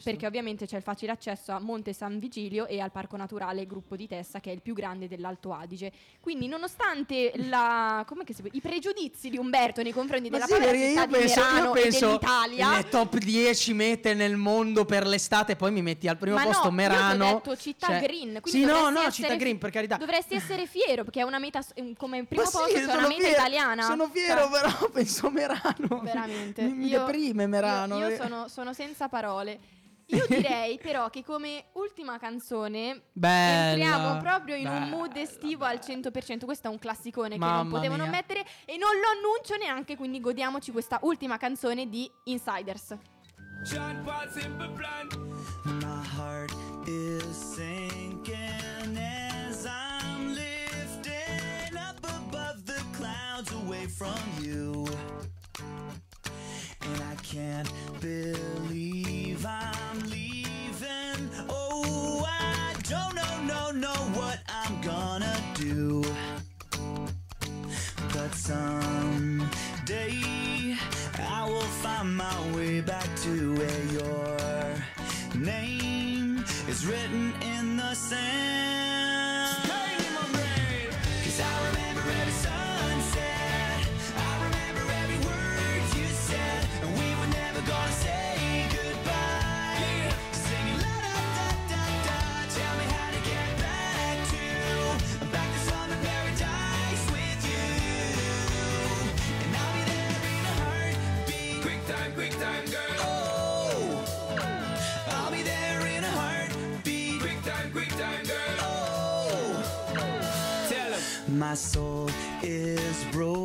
Speaker 1: Perché ovviamente c'è il facile accesso a Monte San Vigilio e al Parco Naturale Gruppo di Tessa, che è il più grande dell'Alto Adige. Quindi, nonostante la, come che si può- i pregiudizi di Umberto nei confronti
Speaker 2: Ma
Speaker 1: della
Speaker 2: sì,
Speaker 1: povera
Speaker 2: penso,
Speaker 1: Merano
Speaker 2: io
Speaker 1: e
Speaker 2: penso
Speaker 1: dell'Italia,
Speaker 2: le top 10 mete nel mondo per l'estate, poi mi metti al primo
Speaker 1: Ma no,
Speaker 2: posto
Speaker 1: io ti ho
Speaker 2: Merano.
Speaker 1: detto città green, quindi
Speaker 2: Sì, no, no, città green, per carità.
Speaker 1: Dovresti essere fiero perché è una meta come primo
Speaker 2: Ma sì,
Speaker 1: posto,
Speaker 2: sono
Speaker 1: una meta
Speaker 2: fiero-
Speaker 1: italiana.
Speaker 2: Sono fiero,
Speaker 1: Cioè,
Speaker 2: però penso Merano.
Speaker 1: Veramente.
Speaker 2: Mi, mi
Speaker 1: Io-
Speaker 2: deprime Merano.
Speaker 1: Io, io sono, sono senza parole. Io direi però che come ultima canzone
Speaker 2: Bella,
Speaker 1: entriamo proprio in un
Speaker 2: bella,
Speaker 1: mood estivo al 100%. Questo è un classicone che
Speaker 2: Mamma
Speaker 1: non potevano
Speaker 2: mia.
Speaker 1: mettere e non lo annuncio neanche, quindi godiamoci questa ultima canzone di Insiders.
Speaker 6: John is sinking as I'm lifting up above the clouds away from you. And I can't believe I'm leaving. Oh, I don't know, no, no, what I'm gonna do. But someday I will find my way back to where sand. My soul is broken,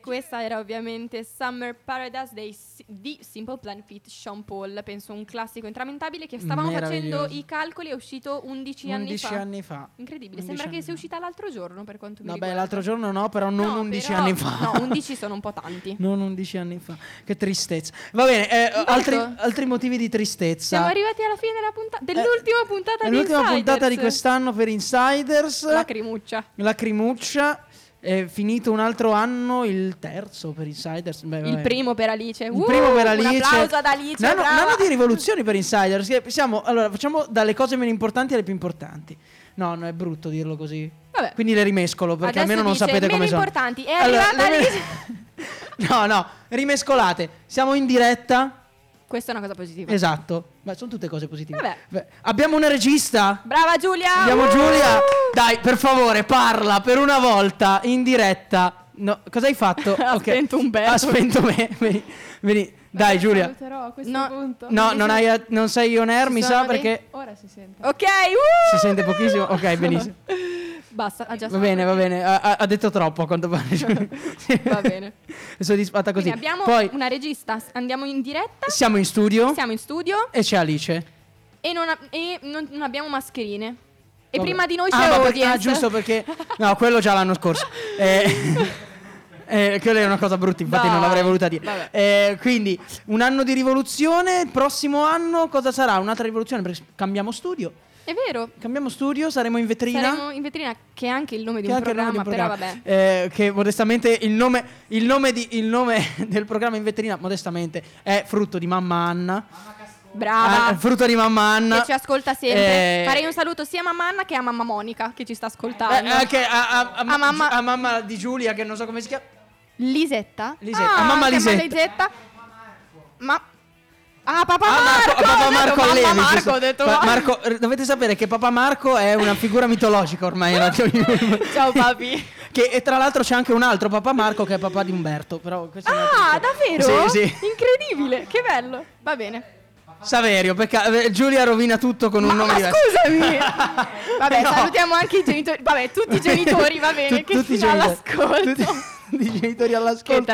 Speaker 1: E questa era ovviamente Summer Paradise dei, di Simple Plan Fit Sean Paul, penso un classico intramentabile che stavamo facendo i calcoli, è uscito 11 anni
Speaker 2: 11
Speaker 1: fa.
Speaker 2: anni fa.
Speaker 1: Incredibile,
Speaker 2: 11
Speaker 1: sembra che
Speaker 2: anni
Speaker 1: sia uscita l'altro giorno per quanto mi
Speaker 2: Vabbè,
Speaker 1: riguarda.
Speaker 2: l'altro giorno no, però non
Speaker 1: No,
Speaker 2: 11
Speaker 1: però-
Speaker 2: anni fa.
Speaker 1: No, 11 sono un po' tanti.
Speaker 2: Non 11 anni fa. Che tristezza. Va bene, eh,
Speaker 1: Molto.
Speaker 2: altri, altri motivi di tristezza.
Speaker 1: Siamo arrivati alla fine della puntata, dell'ultima puntata di
Speaker 2: L'ultima puntata di quest'anno per Insiders.
Speaker 1: Lacrimuccia.
Speaker 2: Lacrimuccia. È finito un altro anno, il terzo per Insiders. Beh,
Speaker 1: Il primo per Alice.
Speaker 2: Il
Speaker 1: Uh,
Speaker 2: primo per Alice.
Speaker 1: Un applauso ad Alice.
Speaker 2: Un anno, di rivoluzioni per Insiders. Siamo, allora, facciamo dalle cose meno importanti alle più importanti. No, no, è brutto dirlo così.
Speaker 1: Vabbè.
Speaker 2: Quindi le rimescolo perché
Speaker 1: Adesso
Speaker 2: almeno non
Speaker 1: dice,
Speaker 2: sapete come sono.
Speaker 1: importanti. È
Speaker 2: Allora, le-
Speaker 1: Alice.
Speaker 2: No, no, rimescolate. Siamo in diretta.
Speaker 1: Questa è una cosa positiva.
Speaker 2: Esatto. Ma sono tutte cose positive.
Speaker 1: Vabbè.
Speaker 2: Beh, abbiamo una regista.
Speaker 1: Brava Giulia.
Speaker 2: Abbiamo
Speaker 1: Uh!
Speaker 2: Giulia. Dai, per favore, parla per una volta in diretta. No, cosa hai fatto?
Speaker 1: Ha
Speaker 2: Ok.
Speaker 1: spento Umberto.
Speaker 2: Ha spento me. Veni, veni. Dai, Giulia.
Speaker 5: Saluterò a questo
Speaker 1: No,
Speaker 5: punto.
Speaker 2: No, non, hai, non sei on air,
Speaker 1: Ci
Speaker 2: mi sa,
Speaker 1: dei-
Speaker 2: perché
Speaker 5: Ora si sente.
Speaker 1: Ok. uh!
Speaker 2: si sente pochissimo. Ok, benissimo.
Speaker 1: Basta. Ha già
Speaker 2: Va bene, va bene. Ha, ha- detto troppo a quanto pare.
Speaker 1: Va bene.
Speaker 2: È soddisfatta così.
Speaker 1: Quindi abbiamo
Speaker 2: Poi
Speaker 1: una regista. Andiamo in diretta.
Speaker 2: siamo in studio
Speaker 1: Siamo in studio
Speaker 2: e c'è Alice.
Speaker 1: e non, ha- e non- non abbiamo mascherine. E
Speaker 2: Vabbè.
Speaker 1: prima di noi
Speaker 2: Ah,
Speaker 1: c'è
Speaker 2: perché-
Speaker 1: audience.
Speaker 2: ah, giusto perché... No, quello già l'anno scorso. Eh, eh, quella è una cosa brutta, infatti non
Speaker 1: Dai,
Speaker 2: l'avrei voluta dire. Eh, quindi, un anno di rivoluzione. Il prossimo anno cosa sarà? Un'altra rivoluzione perché cambiamo studio.
Speaker 1: È vero.
Speaker 2: Cambiamo studio, saremo in vetrina.
Speaker 1: Saremo in vetrina, che è anche il nome di un
Speaker 2: anche il nome
Speaker 1: programma,
Speaker 2: di un programma.
Speaker 1: però vabbè.
Speaker 2: Eh, che modestamente il nome, il, nome di- il nome del programma in vetrina, modestamente, è frutto di mamma Anna.
Speaker 1: Brava.
Speaker 2: Ah, frutto di mamma Anna.
Speaker 1: Che ci ascolta sempre.
Speaker 2: Eh,
Speaker 1: Farei un saluto sia a mamma Anna che a mamma Monica che ci sta
Speaker 2: eh,
Speaker 1: ascoltando.
Speaker 2: anche a, a- a-
Speaker 1: A mamma-
Speaker 2: a mamma di Giulia, che non so come si chiama.
Speaker 1: Lisetta?
Speaker 2: Lisetta.
Speaker 1: Ah,
Speaker 2: A mamma Lisetta.
Speaker 1: Lisetta. Ma Ah, papà
Speaker 2: Ah,
Speaker 1: Marco!
Speaker 2: Marco, papà Marco
Speaker 1: Marco,
Speaker 2: giusto.
Speaker 1: ho detto
Speaker 2: Pa-
Speaker 1: ma-
Speaker 2: Marco, dovete sapere che papà Marco è una figura mitologica ormai Yulm.
Speaker 1: Ciao papi.
Speaker 2: Che e tra l'altro c'è anche un altro papà Marco che è papà di Umberto. Però
Speaker 1: Ah, davvero?
Speaker 2: Sì, sì.
Speaker 1: Incredibile, che bello. Va bene.
Speaker 2: Saverio, pecca- eh, Giulia rovina tutto con un
Speaker 1: Ma,
Speaker 2: nome
Speaker 1: ma
Speaker 2: diverso.
Speaker 1: scusami. Vabbè,
Speaker 2: No.
Speaker 1: salutiamo anche i genitori. Vabbè, tutti i genitori, va bene,
Speaker 2: Tu-
Speaker 1: che
Speaker 2: tutti genitori.
Speaker 1: all'ascolto.
Speaker 2: Tutti- tutti i genitori all'ascolto.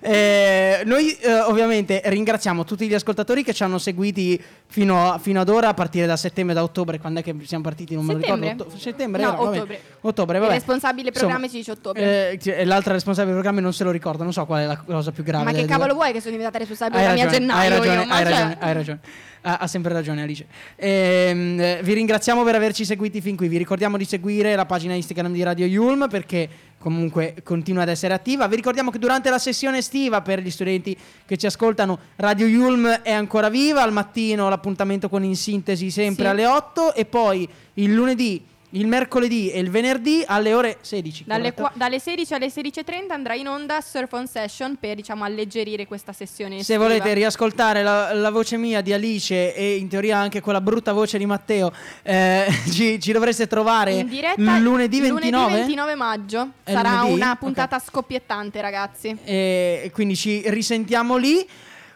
Speaker 2: Eh, noi eh, ovviamente ringraziamo tutti gli ascoltatori che ci hanno seguiti fino, a- fino ad ora a partire da settembre, da ottobre, quando è che siamo partiti, non me lo
Speaker 1: Settembre?
Speaker 2: ricordo. Otto- settembre
Speaker 1: No,
Speaker 2: era, vabbè.
Speaker 1: ottobre.
Speaker 2: Ottobre,
Speaker 1: Il
Speaker 2: vabbè.
Speaker 1: responsabile
Speaker 2: Insomma,
Speaker 1: programmi ci dice ottobre.
Speaker 2: eh, l'altra responsabile programmi non se lo ricordo, non so qual è la cosa più grave.
Speaker 1: Ma che
Speaker 2: delle due.
Speaker 1: cavolo vuoi che sono diventata responsabile
Speaker 2: Hai ragione, hai
Speaker 1: gennaio?
Speaker 2: ragione,
Speaker 1: io?
Speaker 2: Hai
Speaker 1: cioè-
Speaker 2: ragione, hai ragione. Ha, ha sempre ragione Alice. Ehm, eh, vi ringraziamo per averci seguiti fin qui. Vi ricordiamo di seguire la pagina Instagram di Radio Yulm perché comunque continua ad essere attiva. Vi ricordiamo che durante la sessione estiva per gli studenti che ci ascoltano Radio Yulm è ancora viva. Al mattino l'appuntamento con In Sintesi sempre
Speaker 1: Sì.
Speaker 2: alle 8 e poi il lunedì, il mercoledì e il venerdì alle ore 16.
Speaker 1: Dalle, qua- dalle 16 alle 16.30 andrà in onda Surf on Session per diciamo alleggerire questa sessione
Speaker 2: Se
Speaker 1: estiva.
Speaker 2: volete riascoltare la, la voce mia di Alice e in teoria anche quella brutta voce di Matteo, eh, ci, ci dovreste trovare
Speaker 1: in diretta
Speaker 2: lunedì 29.
Speaker 1: lunedì 29 maggio
Speaker 2: È
Speaker 1: sarà
Speaker 2: lunedì?
Speaker 1: una puntata scoppiettante ragazzi
Speaker 2: E quindi ci risentiamo lì.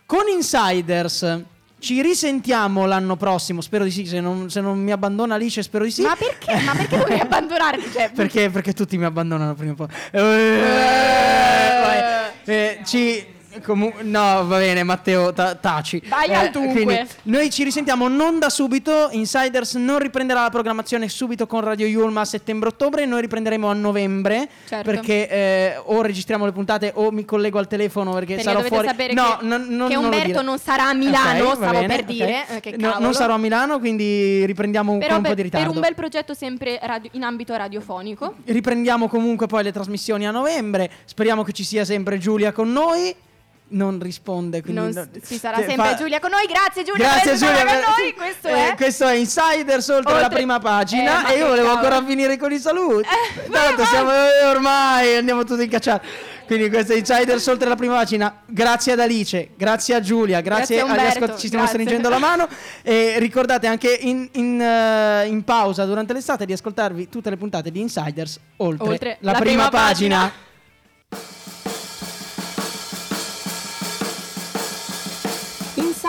Speaker 2: Con Insiders ci risentiamo l'anno prossimo. Spero di sì. Se non, se non mi abbandona Alice, spero di sì.
Speaker 1: ma perché ma perché dovrei abbandonarti cioè,
Speaker 2: Perché, perché tutti mi abbandonano prima o poi. Eh, vai. Eh, ci. Comu- no, va bene, Matteo, ta- taci. Eh,
Speaker 1: Vai al dunque.
Speaker 2: noi ci risentiamo non da subito. Insiders non riprenderà la programmazione subito con Radio Yulma a settembre-ottobre. Noi riprenderemo a novembre.
Speaker 1: Certo.
Speaker 2: Perché eh, o registriamo le puntate o mi collego al telefono perché,
Speaker 1: Perché
Speaker 2: sarò fuori.
Speaker 1: sapere
Speaker 2: no,
Speaker 1: che-
Speaker 2: non, non-
Speaker 1: che
Speaker 2: non
Speaker 1: Umberto
Speaker 2: dire.
Speaker 1: non sarà a Milano,
Speaker 2: Ok, va
Speaker 1: stavo
Speaker 2: bene,
Speaker 1: per dire, eh, che
Speaker 2: No, non sarò a Milano, quindi riprendiamo
Speaker 1: però
Speaker 2: con un
Speaker 1: per,
Speaker 2: po' di ritardo.
Speaker 1: per un bel progetto sempre radio- in ambito radiofonico
Speaker 2: Riprendiamo comunque poi le trasmissioni a novembre. Speriamo che ci sia sempre Giulia con noi. Non risponde, quindi
Speaker 1: non,
Speaker 2: no-
Speaker 1: ci sarà
Speaker 2: Te-
Speaker 1: sempre
Speaker 2: fa-
Speaker 1: Giulia con noi grazie Giulia
Speaker 2: Grazie Giulia.
Speaker 1: con noi questo
Speaker 2: eh,
Speaker 1: è
Speaker 2: questo è Insiders oltre,
Speaker 1: Oltre-
Speaker 2: la prima pagina.
Speaker 1: Eh,
Speaker 2: e io volevo
Speaker 1: cavolo.
Speaker 2: ancora finire con i saluti.
Speaker 1: Eh,
Speaker 2: Tanto siamo eh, ormai andiamo tutti in cacciare. Quindi questo è Insiders oltre la prima pagina. Grazie ad Alice, grazie a Giulia, grazie,
Speaker 1: Grazie
Speaker 2: agli ascoltatori. Ci stiamo
Speaker 1: grazie.
Speaker 2: stringendo la mano. E ricordate anche in, in, eh, in pausa durante l'estate di ascoltarvi tutte le puntate di Insiders oltre,
Speaker 1: Oltre
Speaker 2: la,
Speaker 1: la
Speaker 2: prima,
Speaker 1: prima
Speaker 2: pagina.
Speaker 1: pagina.